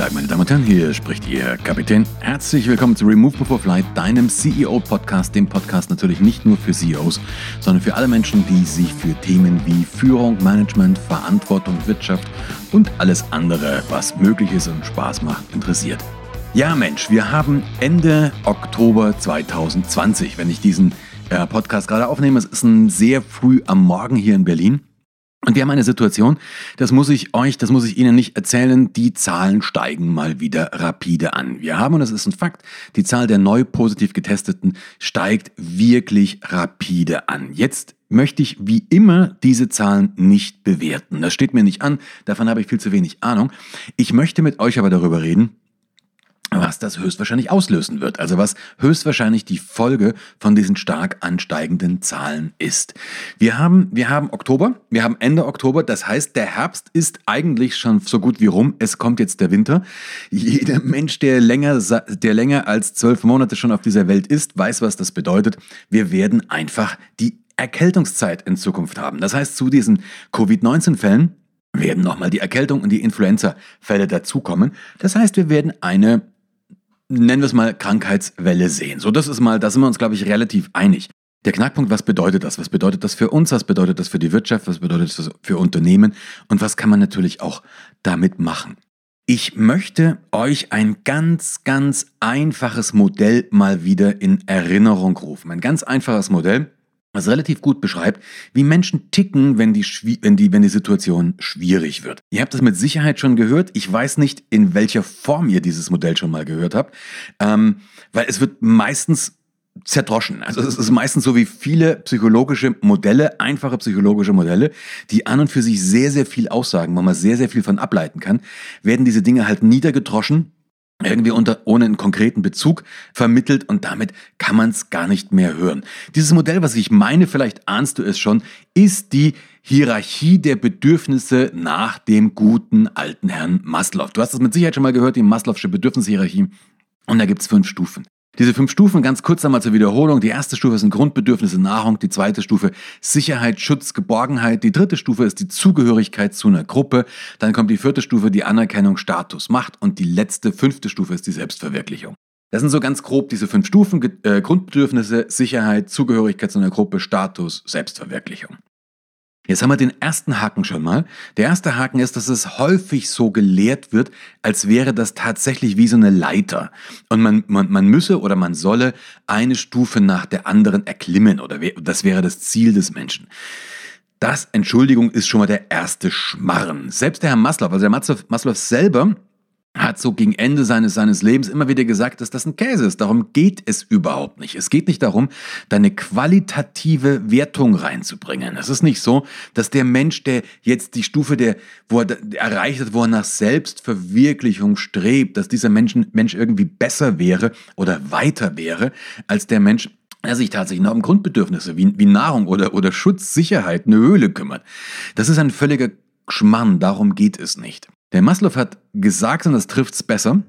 Tag, meine Damen und Herren, hier spricht Ihr Kapitän. Herzlich willkommen zu Remove Before Flight, deinem CEO-Podcast, dem Podcast natürlich nicht nur für CEOs, sondern für alle Menschen, die sich für Themen wie Führung, Management, Verantwortung, Wirtschaft und alles andere, was möglich ist und Spaß macht, interessiert. Ja, Mensch, wir haben Ende Oktober 2020, wenn ich diesen äh, Podcast gerade aufnehme. Es ist ein sehr früh am Morgen hier in Berlin. Und wir haben eine Situation, das muss ich euch, das muss ich Ihnen nicht erzählen, die Zahlen steigen mal wieder rapide an. Wir haben, und das ist ein Fakt, die Zahl der neu positiv getesteten steigt wirklich rapide an. Jetzt möchte ich wie immer diese Zahlen nicht bewerten. Das steht mir nicht an, davon habe ich viel zu wenig Ahnung. Ich möchte mit euch aber darüber reden, was das höchstwahrscheinlich auslösen wird. Also was höchstwahrscheinlich die Folge von diesen stark ansteigenden Zahlen ist. Wir haben, wir haben Oktober, wir haben Ende Oktober, das heißt, der Herbst ist eigentlich schon so gut wie rum. Es kommt jetzt der Winter. Jeder Mensch, der länger, der länger als zwölf Monate schon auf dieser Welt ist, weiß, was das bedeutet. Wir werden einfach die Erkältungszeit in Zukunft haben. Das heißt, zu diesen Covid-19-Fällen werden nochmal die Erkältung und die Influenza-Fälle dazukommen. Das heißt, wir werden eine nennen wir es mal, Krankheitswelle sehen. So, das ist mal, da sind wir uns, glaube ich, relativ einig. Der Knackpunkt, was bedeutet das? Was bedeutet das für uns? Was bedeutet das für die Wirtschaft? Was bedeutet das für Unternehmen? Und was kann man natürlich auch damit machen? Ich möchte euch ein ganz, ganz einfaches Modell mal wieder in Erinnerung rufen. Ein ganz einfaches Modell, was relativ gut beschreibt, wie Menschen ticken, wenn die, wenn, die, wenn die Situation schwierig wird. Ihr habt das mit Sicherheit schon gehört. Ich weiß nicht, in welcher Form ihr dieses Modell schon mal gehört habt, ähm, weil es wird meistens zerdroschen. Also es ist meistens so wie viele psychologische Modelle, einfache psychologische Modelle, die an und für sich sehr, sehr viel aussagen, wo man sehr, sehr viel von ableiten kann, werden diese Dinge halt niedergedroschen irgendwie unter, ohne einen konkreten Bezug vermittelt und damit kann man es gar nicht mehr hören. Dieses Modell, was ich meine, vielleicht ahnst du es schon, ist die Hierarchie der Bedürfnisse nach dem guten alten Herrn Maslow. Du hast das mit Sicherheit schon mal gehört, die Maslow'sche Bedürfnishierarchie. Und da gibt es fünf Stufen. Diese fünf Stufen, ganz kurz einmal zur Wiederholung. Die erste Stufe sind Grundbedürfnisse Nahrung, die zweite Stufe Sicherheit, Schutz, Geborgenheit, die dritte Stufe ist die Zugehörigkeit zu einer Gruppe, dann kommt die vierte Stufe die Anerkennung, Status, Macht und die letzte, fünfte Stufe ist die Selbstverwirklichung. Das sind so ganz grob diese fünf Stufen, äh, Grundbedürfnisse, Sicherheit, Zugehörigkeit zu einer Gruppe, Status, Selbstverwirklichung. Jetzt haben wir den ersten Haken schon mal. Der erste Haken ist, dass es häufig so gelehrt wird, als wäre das tatsächlich wie so eine Leiter. Und man, man, man müsse oder man solle eine Stufe nach der anderen erklimmen oder das wäre das Ziel des Menschen. Das, Entschuldigung, ist schon mal der erste Schmarren. Selbst der Herr Maslow, also der Maslow, Maslow selber, hat so gegen Ende seines, seines Lebens immer wieder gesagt, dass das ein Käse ist. Darum geht es überhaupt nicht. Es geht nicht darum, deine qualitative Wertung reinzubringen. Es ist nicht so, dass der Mensch, der jetzt die Stufe der, wo er erreicht hat, wo er nach Selbstverwirklichung strebt, dass dieser Mensch, Mensch irgendwie besser wäre oder weiter wäre als der Mensch, der sich tatsächlich noch um Grundbedürfnisse wie, wie Nahrung oder, oder Schutz, Sicherheit, eine Höhle kümmert. Das ist ein völliger Schmarrn, darum geht es nicht. Der Maslow hat gesagt, und das trifft's besser,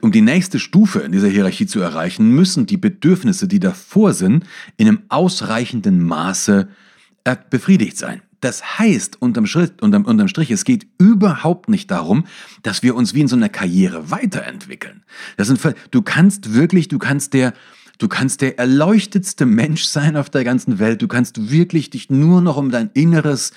um die nächste Stufe in dieser Hierarchie zu erreichen, müssen die Bedürfnisse, die davor sind, in einem ausreichenden Maße äh, befriedigt sein. Das heißt, unterm, Schritt, unterm, unterm Strich, es geht überhaupt nicht darum, dass wir uns wie in so einer Karriere weiterentwickeln. Das sind, du kannst wirklich, du kannst der, du kannst der erleuchtetste Mensch sein auf der ganzen Welt. Du kannst wirklich dich nur noch um dein inneres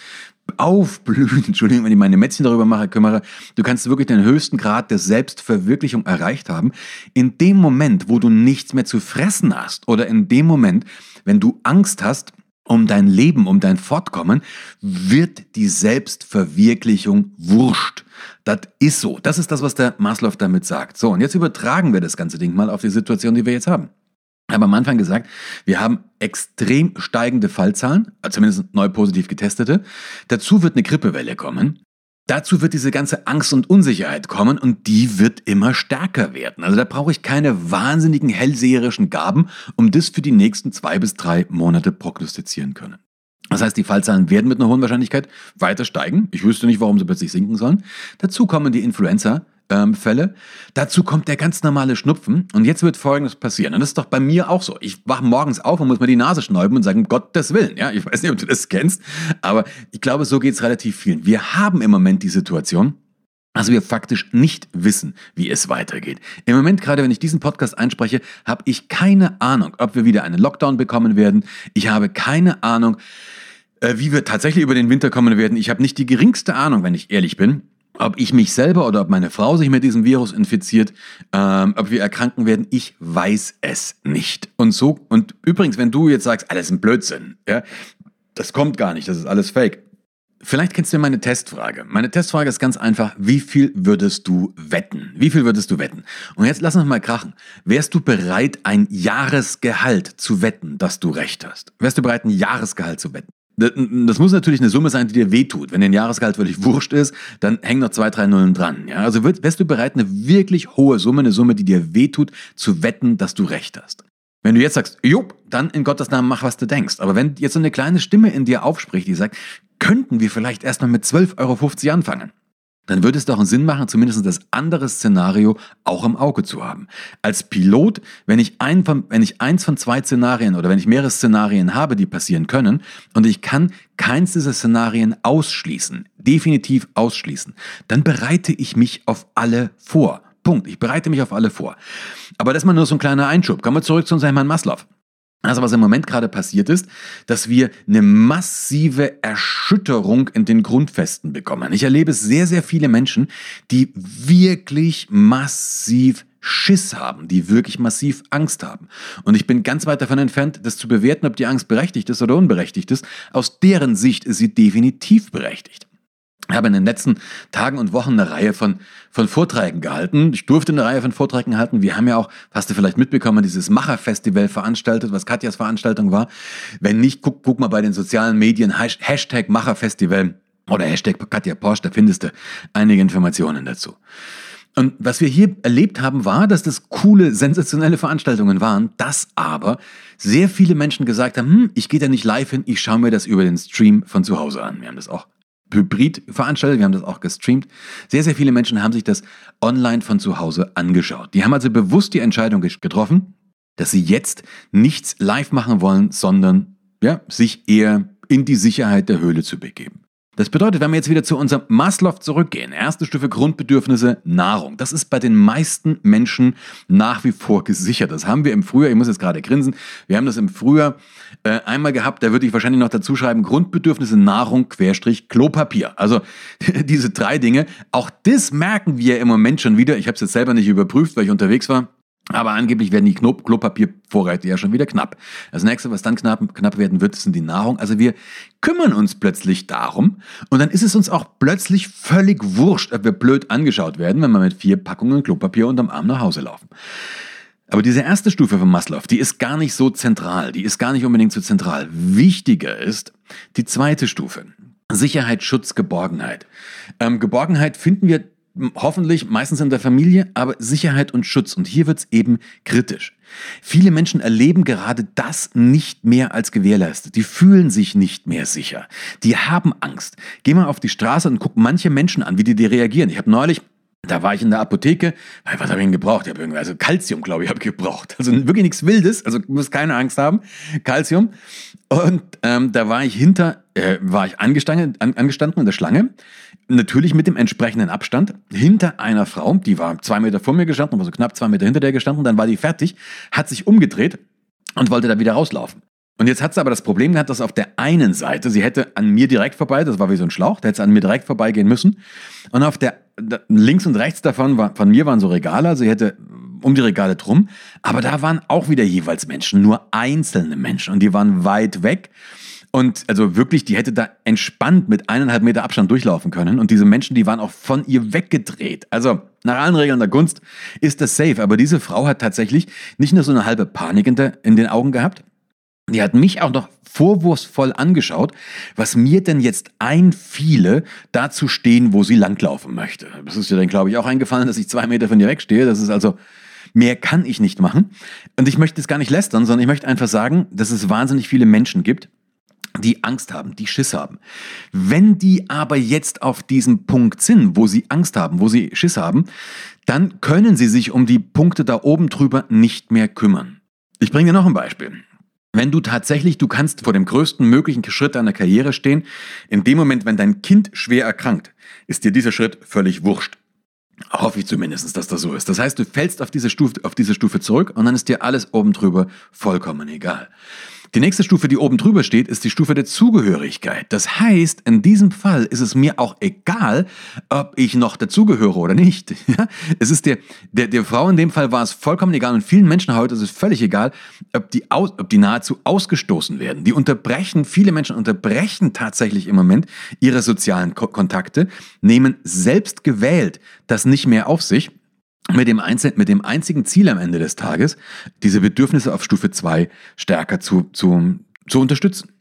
Aufblühen, Entschuldigung, wenn ich meine Mätzchen darüber mache, kümmere, du kannst wirklich den höchsten Grad der Selbstverwirklichung erreicht haben. In dem Moment, wo du nichts mehr zu fressen hast oder in dem Moment, wenn du Angst hast, um dein Leben, um dein Fortkommen, wird die Selbstverwirklichung wurscht. Das ist so. Das ist das, was der Maslow damit sagt. So, und jetzt übertragen wir das ganze Ding mal auf die Situation, die wir jetzt haben. Ich habe am Anfang gesagt, wir haben extrem steigende Fallzahlen, also zumindest neu positiv getestete. Dazu wird eine Grippewelle kommen. Dazu wird diese ganze Angst und Unsicherheit kommen und die wird immer stärker werden. Also da brauche ich keine wahnsinnigen hellseherischen Gaben, um das für die nächsten zwei bis drei Monate prognostizieren können. Das heißt, die Fallzahlen werden mit einer hohen Wahrscheinlichkeit weiter steigen. Ich wüsste nicht, warum sie plötzlich sinken sollen. Dazu kommen die Influenza, ähm, Fälle. Dazu kommt der ganz normale Schnupfen. Und jetzt wird Folgendes passieren. Und das ist doch bei mir auch so. Ich wache morgens auf und muss mir die Nase schnäuben und sagen, Gottes Willen. Ja, ich weiß nicht, ob du das kennst, aber ich glaube, so geht es relativ vielen. Wir haben im Moment die Situation, Also wir faktisch nicht wissen, wie es weitergeht. Im Moment, gerade wenn ich diesen Podcast einspreche, habe ich keine Ahnung, ob wir wieder einen Lockdown bekommen werden. Ich habe keine Ahnung, äh, wie wir tatsächlich über den Winter kommen werden. Ich habe nicht die geringste Ahnung, wenn ich ehrlich bin. Ob ich mich selber oder ob meine Frau sich mit diesem Virus infiziert, ähm, ob wir erkranken werden, ich weiß es nicht. Und so, und übrigens, wenn du jetzt sagst, alles ein Blödsinn, ja, das kommt gar nicht, das ist alles fake. Vielleicht kennst du meine Testfrage. Meine Testfrage ist ganz einfach. Wie viel würdest du wetten? Wie viel würdest du wetten? Und jetzt lass uns mal krachen. Wärst du bereit, ein Jahresgehalt zu wetten, dass du recht hast? Wärst du bereit, ein Jahresgehalt zu wetten? Das muss natürlich eine Summe sein, die dir wehtut. Wenn dein Jahresgehalt völlig wurscht ist, dann hängen noch zwei, drei Nullen dran. Ja? Also wärst du bereit, eine wirklich hohe Summe, eine Summe, die dir wehtut, zu wetten, dass du recht hast. Wenn du jetzt sagst, jupp, dann in Gottes Namen mach, was du denkst. Aber wenn jetzt so eine kleine Stimme in dir aufspricht, die sagt, könnten wir vielleicht erstmal mit 12,50 Euro anfangen? Dann würde es doch einen Sinn machen, zumindest das andere Szenario auch im Auge zu haben. Als Pilot, wenn ich, ein von, wenn ich eins von zwei Szenarien oder wenn ich mehrere Szenarien habe, die passieren können, und ich kann keins dieser Szenarien ausschließen, definitiv ausschließen, dann bereite ich mich auf alle vor. Punkt. Ich bereite mich auf alle vor. Aber das ist mal nur so ein kleiner Einschub. Kommen wir zurück zu unserem Herrn Maslow. Also was im Moment gerade passiert ist, dass wir eine massive Erschütterung in den Grundfesten bekommen. Ich erlebe sehr, sehr viele Menschen, die wirklich massiv Schiss haben, die wirklich massiv Angst haben. Und ich bin ganz weit davon entfernt, das zu bewerten, ob die Angst berechtigt ist oder unberechtigt ist. Aus deren Sicht ist sie definitiv berechtigt. Ich habe in den letzten Tagen und Wochen eine Reihe von, von Vorträgen gehalten. Ich durfte eine Reihe von Vorträgen halten. Wir haben ja auch, hast du vielleicht mitbekommen, dieses Macherfestival veranstaltet, was Katjas Veranstaltung war. Wenn nicht, guck, guck mal bei den sozialen Medien, Hashtag Macherfestival oder Hashtag Katja Porsche, da findest du einige Informationen dazu. Und was wir hier erlebt haben, war, dass das coole, sensationelle Veranstaltungen waren, dass aber sehr viele Menschen gesagt haben, hm, ich gehe da nicht live hin, ich schaue mir das über den Stream von zu Hause an. Wir haben das auch hybrid veranstaltet, wir haben das auch gestreamt. Sehr, sehr viele Menschen haben sich das online von zu Hause angeschaut. Die haben also bewusst die Entscheidung getroffen, dass sie jetzt nichts live machen wollen, sondern ja, sich eher in die Sicherheit der Höhle zu begeben. Das bedeutet, wenn wir jetzt wieder zu unserem Maslow zurückgehen, erste Stufe Grundbedürfnisse Nahrung. Das ist bei den meisten Menschen nach wie vor gesichert. Das haben wir im Frühjahr, ich muss jetzt gerade grinsen, wir haben das im Frühjahr äh, einmal gehabt, da würde ich wahrscheinlich noch dazu schreiben, Grundbedürfnisse Nahrung, Querstrich, Klopapier. Also diese drei Dinge. Auch das merken wir im Moment schon wieder. Ich habe es jetzt selber nicht überprüft, weil ich unterwegs war. Aber angeblich werden die Knop Klopapiervorräte ja schon wieder knapp. Das nächste, was dann knapp, knapp werden wird, sind die Nahrung. Also wir kümmern uns plötzlich darum und dann ist es uns auch plötzlich völlig wurscht, ob wir blöd angeschaut werden, wenn wir mit vier Packungen Klopapier unterm Arm nach Hause laufen. Aber diese erste Stufe von Maslow, die ist gar nicht so zentral, die ist gar nicht unbedingt so zentral. Wichtiger ist die zweite Stufe. Sicherheit, Schutz, Geborgenheit. Ähm, Geborgenheit finden wir hoffentlich meistens in der Familie, aber Sicherheit und Schutz. Und hier wird es eben kritisch. Viele Menschen erleben gerade das nicht mehr als gewährleistet. Die fühlen sich nicht mehr sicher. Die haben Angst. Geh mal auf die Straße und guck manche Menschen an, wie die, die reagieren. Ich habe neulich da war ich in der Apotheke, was habe ich denn gebraucht? Ich habe irgendwie, also Calcium, glaube ich, habe ich gebraucht. Also wirklich nichts Wildes, also muss keine Angst haben, Calcium. Und ähm, da war ich hinter, äh, war ich angestanden, an, angestanden in der Schlange natürlich mit dem entsprechenden Abstand hinter einer Frau, die war zwei Meter vor mir gestanden, war so knapp zwei Meter hinter der gestanden, dann war die fertig, hat sich umgedreht und wollte da wieder rauslaufen. Und jetzt hat sie aber das Problem gehabt, dass auf der einen Seite, sie hätte an mir direkt vorbei, das war wie so ein Schlauch, da hätte sie an mir direkt vorbeigehen müssen. Und auf der, links und rechts davon, war, von mir waren so Regale, also sie hätte um die Regale drum. Aber da waren auch wieder jeweils Menschen, nur einzelne Menschen. Und die waren weit weg. Und also wirklich, die hätte da entspannt mit eineinhalb Meter Abstand durchlaufen können. Und diese Menschen, die waren auch von ihr weggedreht. Also nach allen Regeln der Gunst ist das safe. Aber diese Frau hat tatsächlich nicht nur so eine halbe Panik in, den Augen gehabt, die hat mich auch noch vorwurfsvoll angeschaut, was mir denn jetzt einfiele, da zu stehen, wo sie langlaufen möchte. Das ist ja dann, glaube ich, auch eingefallen, dass ich zwei Meter von ihr wegstehe. Das ist also, mehr kann ich nicht machen. Und ich möchte es gar nicht lästern, sondern ich möchte einfach sagen, dass es wahnsinnig viele Menschen gibt, die Angst haben, die Schiss haben. Wenn die aber jetzt auf diesem Punkt sind, wo sie Angst haben, wo sie Schiss haben, dann können sie sich um die Punkte da oben drüber nicht mehr kümmern. Ich bringe dir noch ein Beispiel. Wenn du tatsächlich, du kannst vor dem größten möglichen Schritt deiner Karriere stehen, in dem Moment, wenn dein Kind schwer erkrankt, ist dir dieser Schritt völlig wurscht. Hoffe ich zumindest, dass das so ist. Das heißt, du fällst auf diese Stufe, auf diese Stufe zurück und dann ist dir alles oben drüber vollkommen egal. Die nächste Stufe, die oben drüber steht, ist die Stufe der Zugehörigkeit. Das heißt, in diesem Fall ist es mir auch egal, ob ich noch dazugehöre oder nicht. es ist der, der, der Frau in dem Fall war es vollkommen egal und vielen Menschen heute ist es völlig egal, ob die, aus, ob die nahezu ausgestoßen werden. Die unterbrechen, viele Menschen unterbrechen tatsächlich im Moment ihre sozialen Ko Kontakte, nehmen selbst gewählt das nicht mehr auf sich mit dem, Einzel mit dem einzigen Ziel am Ende des Tages, diese Bedürfnisse auf Stufe 2 stärker zu, zu, zu unterstützen.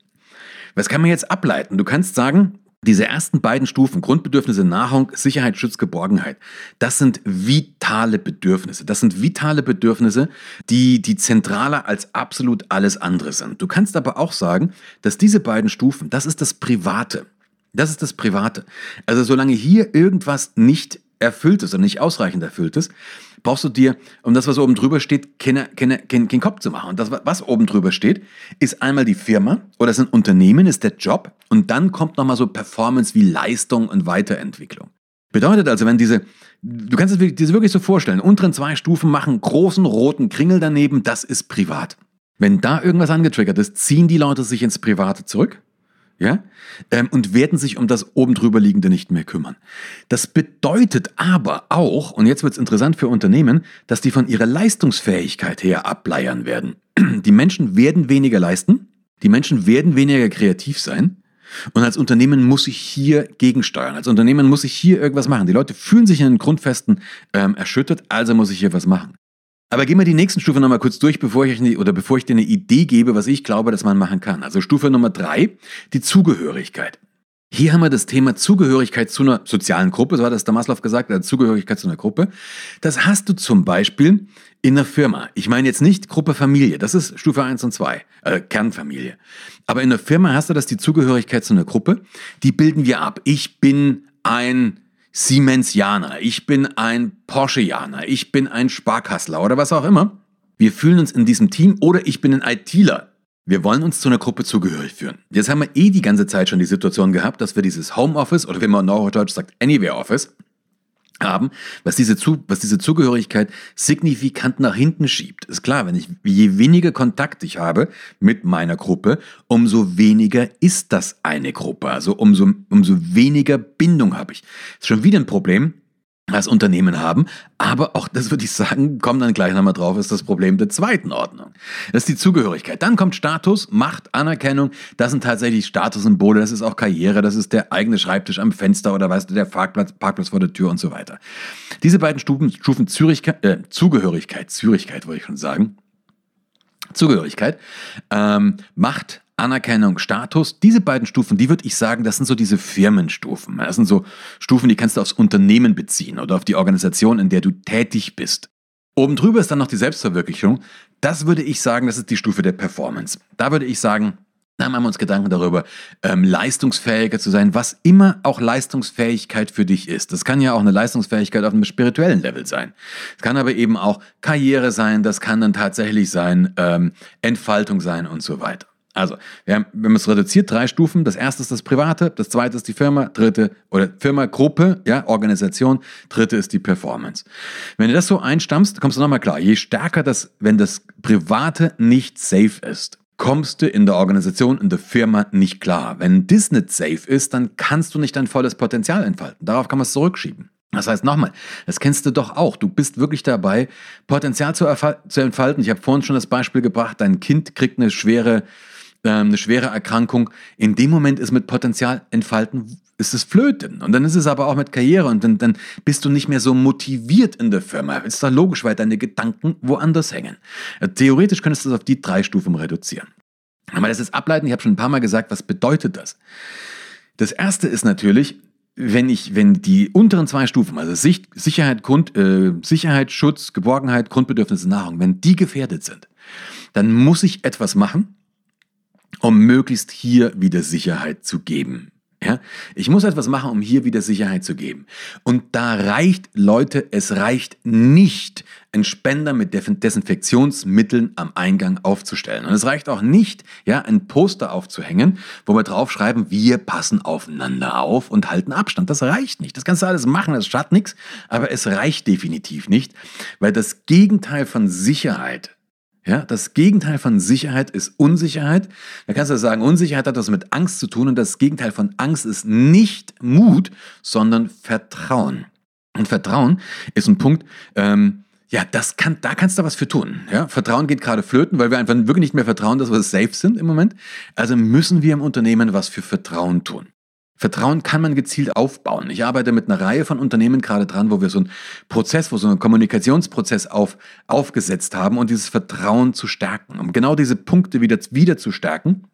Was kann man jetzt ableiten? Du kannst sagen, diese ersten beiden Stufen, Grundbedürfnisse, Nahrung, Sicherheit, Schutz, Geborgenheit, das sind vitale Bedürfnisse. Das sind vitale Bedürfnisse, die, die zentraler als absolut alles andere sind. Du kannst aber auch sagen, dass diese beiden Stufen, das ist das Private. Das ist das Private. Also solange hier irgendwas nicht erfüllt ist und nicht ausreichend erfüllt ist, brauchst du dir, um das, was oben drüber steht, keinen keine, keine, kein Kopf zu machen. Und das, was oben drüber steht, ist einmal die Firma oder ist ein Unternehmen, ist der Job und dann kommt nochmal so Performance wie Leistung und Weiterentwicklung. Bedeutet also, wenn diese, du kannst es dir wirklich so vorstellen, unteren zwei Stufen machen großen roten Kringel daneben, das ist privat. Wenn da irgendwas angetriggert ist, ziehen die Leute sich ins Private zurück ja, ähm, und werden sich um das oben drüber liegende nicht mehr kümmern. Das bedeutet aber auch, und jetzt wird es interessant für Unternehmen, dass die von ihrer Leistungsfähigkeit her ableiern werden. Die Menschen werden weniger leisten, die Menschen werden weniger kreativ sein. Und als Unternehmen muss ich hier gegensteuern. Als Unternehmen muss ich hier irgendwas machen. Die Leute fühlen sich in den Grundfesten ähm, erschüttert, also muss ich hier was machen. Aber gehen wir die nächsten Stufe nochmal kurz durch, bevor ich, eine, oder bevor ich dir eine Idee gebe, was ich glaube, dass man machen kann. Also Stufe Nummer drei, die Zugehörigkeit. Hier haben wir das Thema Zugehörigkeit zu einer sozialen Gruppe, so hat das der Maslow gesagt, also Zugehörigkeit zu einer Gruppe. Das hast du zum Beispiel in der Firma. Ich meine jetzt nicht Gruppe Familie, das ist Stufe 1 und 2, äh, Kernfamilie. Aber in der Firma hast du das, die Zugehörigkeit zu einer Gruppe, die bilden wir ab. Ich bin ein Siemensianer, ich bin ein Porscheaner, ich bin ein Sparkassler oder was auch immer. Wir fühlen uns in diesem Team oder ich bin ein ITler. Wir wollen uns zu einer Gruppe zugehörig führen. Jetzt haben wir eh die ganze Zeit schon die Situation gehabt, dass wir dieses Homeoffice oder wie man Neudeutsch sagt, Anywhere Office, haben, was diese, Zu was diese Zugehörigkeit signifikant nach hinten schiebt. Ist klar, wenn ich je weniger Kontakt ich habe mit meiner Gruppe, umso weniger ist das eine Gruppe. Also umso, umso weniger Bindung habe ich. Ist schon wieder ein Problem, als Unternehmen haben. Aber auch, das würde ich sagen, kommt dann gleich nochmal drauf, ist das Problem der zweiten Ordnung. Das ist die Zugehörigkeit. Dann kommt Status, Macht, Anerkennung. Das sind tatsächlich Statussymbole, das ist auch Karriere, das ist der eigene Schreibtisch am Fenster oder weißt du, der Parkplatz, Parkplatz vor der Tür und so weiter. Diese beiden Stufen, Stufen Zürigkeit, äh, Zugehörigkeit, Zürigkeit wollte ich schon sagen. Zugehörigkeit, ähm, Macht, Anerkennung, Status, diese beiden Stufen, die würde ich sagen, das sind so diese Firmenstufen. Das sind so Stufen, die kannst du aufs Unternehmen beziehen oder auf die Organisation, in der du tätig bist. Oben drüber ist dann noch die Selbstverwirklichung. Das würde ich sagen, das ist die Stufe der Performance. Da würde ich sagen, da haben wir uns Gedanken darüber, ähm, leistungsfähiger zu sein, was immer auch Leistungsfähigkeit für dich ist. Das kann ja auch eine Leistungsfähigkeit auf einem spirituellen Level sein. Es kann aber eben auch Karriere sein, das kann dann tatsächlich sein, ähm, Entfaltung sein und so weiter. Also, wir haben, wenn man es reduziert, drei Stufen. Das erste ist das Private, das zweite ist die Firma, dritte oder Firma, Gruppe, ja, Organisation, dritte ist die Performance. Wenn du das so einstammst, kommst du nochmal klar. Je stärker das, wenn das Private nicht safe ist, kommst du in der Organisation, in der Firma nicht klar. Wenn das nicht safe ist, dann kannst du nicht dein volles Potenzial entfalten. Darauf kann man es zurückschieben. Das heißt nochmal, das kennst du doch auch. Du bist wirklich dabei, Potenzial zu, zu entfalten. Ich habe vorhin schon das Beispiel gebracht, dein Kind kriegt eine schwere eine schwere Erkrankung, in dem Moment ist mit Potenzial entfalten, ist es flöten. Und dann ist es aber auch mit Karriere und dann, dann bist du nicht mehr so motiviert in der Firma. Ist doch logisch, weil deine Gedanken woanders hängen. Äh, theoretisch könntest du es auf die drei Stufen reduzieren. Aber das ist ableiten, ich habe schon ein paar Mal gesagt, was bedeutet das? Das erste ist natürlich, wenn ich, wenn die unteren zwei Stufen, also Sicherheit, Grund, äh, Sicherheit, Schutz, Geborgenheit, Grundbedürfnisse, Nahrung, wenn die gefährdet sind, dann muss ich etwas machen, um möglichst hier wieder Sicherheit zu geben. Ja? Ich muss etwas machen, um hier wieder Sicherheit zu geben. Und da reicht, Leute, es reicht nicht, einen Spender mit Desinfektionsmitteln am Eingang aufzustellen. Und es reicht auch nicht, ja, ein Poster aufzuhängen, wo wir draufschreiben, wir passen aufeinander auf und halten Abstand. Das reicht nicht. Das kannst du alles machen, das schadet nichts, aber es reicht definitiv nicht, weil das Gegenteil von Sicherheit ja, das Gegenteil von Sicherheit ist Unsicherheit. Da kannst du sagen, Unsicherheit hat was mit Angst zu tun und das Gegenteil von Angst ist nicht Mut, sondern Vertrauen. Und Vertrauen ist ein Punkt, ähm, ja, das kann, da kannst du was für tun. Ja, Vertrauen geht gerade flöten, weil wir einfach wirklich nicht mehr vertrauen, dass wir safe sind im Moment. Also müssen wir im Unternehmen was für Vertrauen tun. Vertrauen kann man gezielt aufbauen. Ich arbeite mit einer Reihe von Unternehmen gerade dran, wo wir so einen Prozess, wo so einen Kommunikationsprozess auf, aufgesetzt haben und dieses Vertrauen zu stärken, um genau diese Punkte wieder, wieder zu stärken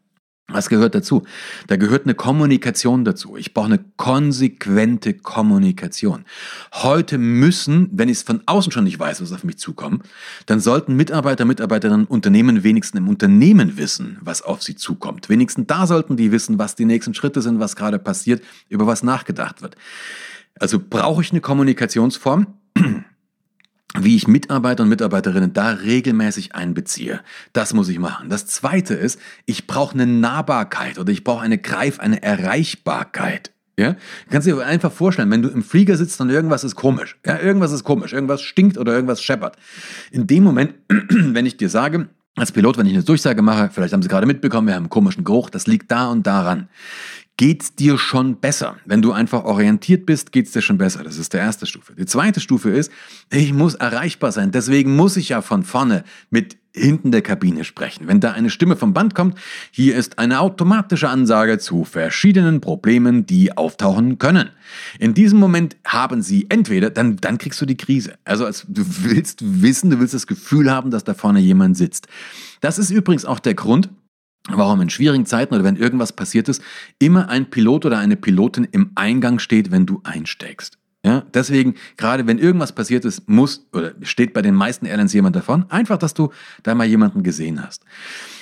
was gehört dazu? Da gehört eine Kommunikation dazu. Ich brauche eine konsequente Kommunikation. Heute müssen, wenn ich es von außen schon nicht weiß, was auf mich zukommt, dann sollten Mitarbeiter, Mitarbeiterinnen, Unternehmen wenigstens im Unternehmen wissen, was auf sie zukommt. Wenigstens da sollten die wissen, was die nächsten Schritte sind, was gerade passiert, über was nachgedacht wird. Also brauche ich eine Kommunikationsform, wie ich Mitarbeiter und Mitarbeiterinnen da regelmäßig einbeziehe. Das muss ich machen. Das zweite ist, ich brauche eine Nahbarkeit oder ich brauche eine Greif, eine Erreichbarkeit. Ja? Kannst du dir einfach vorstellen, wenn du im Flieger sitzt und irgendwas ist komisch. Ja, irgendwas ist komisch, irgendwas stinkt oder irgendwas scheppert. In dem Moment, wenn ich dir sage, als Pilot, wenn ich eine Durchsage mache, vielleicht haben Sie gerade mitbekommen, wir haben einen komischen Geruch, das liegt da und daran geht's dir schon besser. Wenn du einfach orientiert bist, geht's dir schon besser. Das ist die erste Stufe. Die zweite Stufe ist, ich muss erreichbar sein. Deswegen muss ich ja von vorne mit hinten der Kabine sprechen. Wenn da eine Stimme vom Band kommt, hier ist eine automatische Ansage zu verschiedenen Problemen, die auftauchen können. In diesem Moment haben sie entweder, dann, dann kriegst du die Krise. Also als du willst wissen, du willst das Gefühl haben, dass da vorne jemand sitzt. Das ist übrigens auch der Grund, warum in schwierigen Zeiten oder wenn irgendwas passiert ist, immer ein Pilot oder eine Pilotin im Eingang steht, wenn du einsteigst. Ja, deswegen, gerade wenn irgendwas passiert ist, muss oder steht bei den meisten Airlines jemand davon. Einfach, dass du da mal jemanden gesehen hast.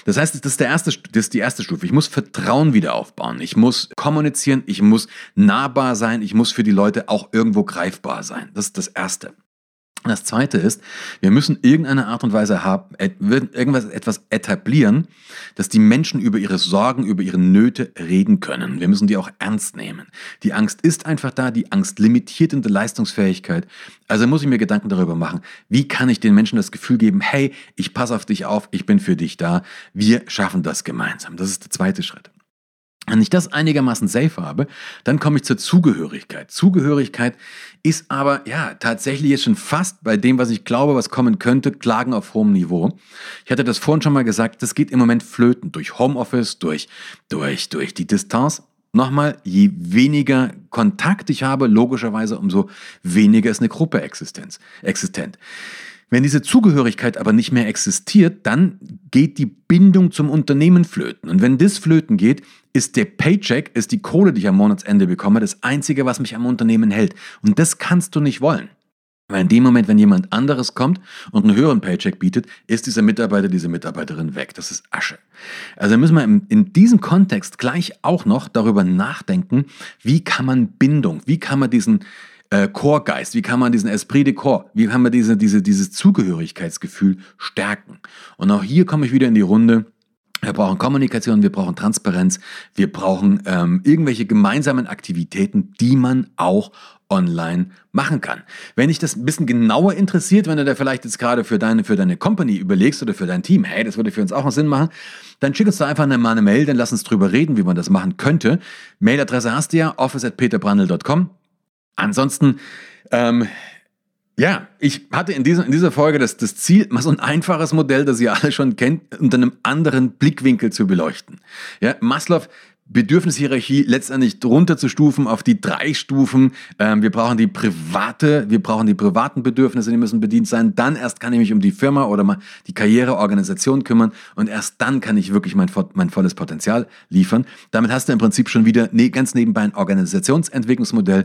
Das heißt, das ist, der erste, das ist die erste Stufe. Ich muss Vertrauen wieder aufbauen. Ich muss kommunizieren. Ich muss nahbar sein. Ich muss für die Leute auch irgendwo greifbar sein. Das ist das Erste. Das zweite ist, wir müssen irgendeine Art und Weise haben, irgendwas, etwas etablieren, dass die Menschen über ihre Sorgen, über ihre Nöte reden können. Wir müssen die auch ernst nehmen. Die Angst ist einfach da, die Angst limitiert in der Leistungsfähigkeit. Also muss ich mir Gedanken darüber machen, wie kann ich den Menschen das Gefühl geben, hey, ich passe auf dich auf, ich bin für dich da, wir schaffen das gemeinsam. Das ist der zweite Schritt. Wenn ich das einigermaßen safe habe, dann komme ich zur Zugehörigkeit. Zugehörigkeit ist aber ja tatsächlich jetzt schon fast bei dem, was ich glaube, was kommen könnte, Klagen auf hohem Niveau. Ich hatte das vorhin schon mal gesagt, das geht im Moment flöten durch Homeoffice, durch, durch, durch die Distanz. Nochmal, je weniger Kontakt ich habe, logischerweise, umso weniger ist eine Gruppe existent. Wenn diese Zugehörigkeit aber nicht mehr existiert, dann geht die Bindung zum Unternehmen flöten. Und wenn das flöten geht, ist der Paycheck, ist die Kohle, die ich am Monatsende bekomme, das Einzige, was mich am Unternehmen hält. Und das kannst du nicht wollen. Weil in dem Moment, wenn jemand anderes kommt und einen höheren Paycheck bietet, ist dieser Mitarbeiter, diese Mitarbeiterin weg. Das ist Asche. Also müssen wir in diesem Kontext gleich auch noch darüber nachdenken, wie kann man Bindung, wie kann man diesen äh, Chorgeist, wie kann man diesen Esprit de Corps, wie kann man diese, diese, dieses Zugehörigkeitsgefühl stärken. Und auch hier komme ich wieder in die Runde. Wir brauchen Kommunikation, wir brauchen Transparenz, wir brauchen ähm, irgendwelche gemeinsamen Aktivitäten, die man auch online machen kann. Wenn dich das ein bisschen genauer interessiert, wenn du da vielleicht jetzt gerade für deine, für deine Company überlegst oder für dein Team, hey, das würde für uns auch einen Sinn machen, dann schick uns da einfach mal eine Mail, dann lass uns drüber reden, wie man das machen könnte. Mailadresse hast du ja, office at peterbrandl.com. Ansonsten, ähm, ja, ich hatte in dieser, in dieser Folge das, das Ziel, mal so ein einfaches Modell, das ihr alle schon kennt, unter einem anderen Blickwinkel zu beleuchten. Ja, Maslow Bedürfnishierarchie letztendlich runterzustufen auf die drei Stufen. Ähm, wir brauchen die private, wir brauchen die privaten Bedürfnisse, die müssen bedient sein. Dann erst kann ich mich um die Firma oder die Karriereorganisation kümmern und erst dann kann ich wirklich mein, mein volles Potenzial liefern. Damit hast du im Prinzip schon wieder ne, ganz nebenbei ein Organisationsentwicklungsmodell.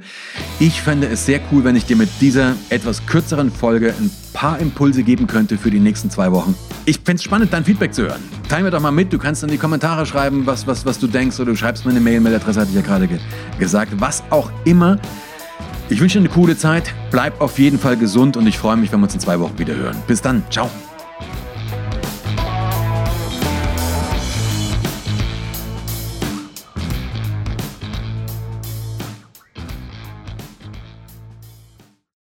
Ich fände es sehr cool, wenn ich dir mit dieser etwas kürzeren Folge ein paar Impulse geben könnte für die nächsten zwei Wochen. Ich fände es spannend, dein Feedback zu hören. Teil mir doch mal mit. Du kannst in die Kommentare schreiben, was, was, was du denkst, oder schreibst mir eine Mail. Mailadresse hatte ich ja gerade ge gesagt. Was auch immer. Ich wünsche dir eine coole Zeit. Bleib auf jeden Fall gesund und ich freue mich, wenn wir uns in zwei Wochen wieder hören. Bis dann. Ciao.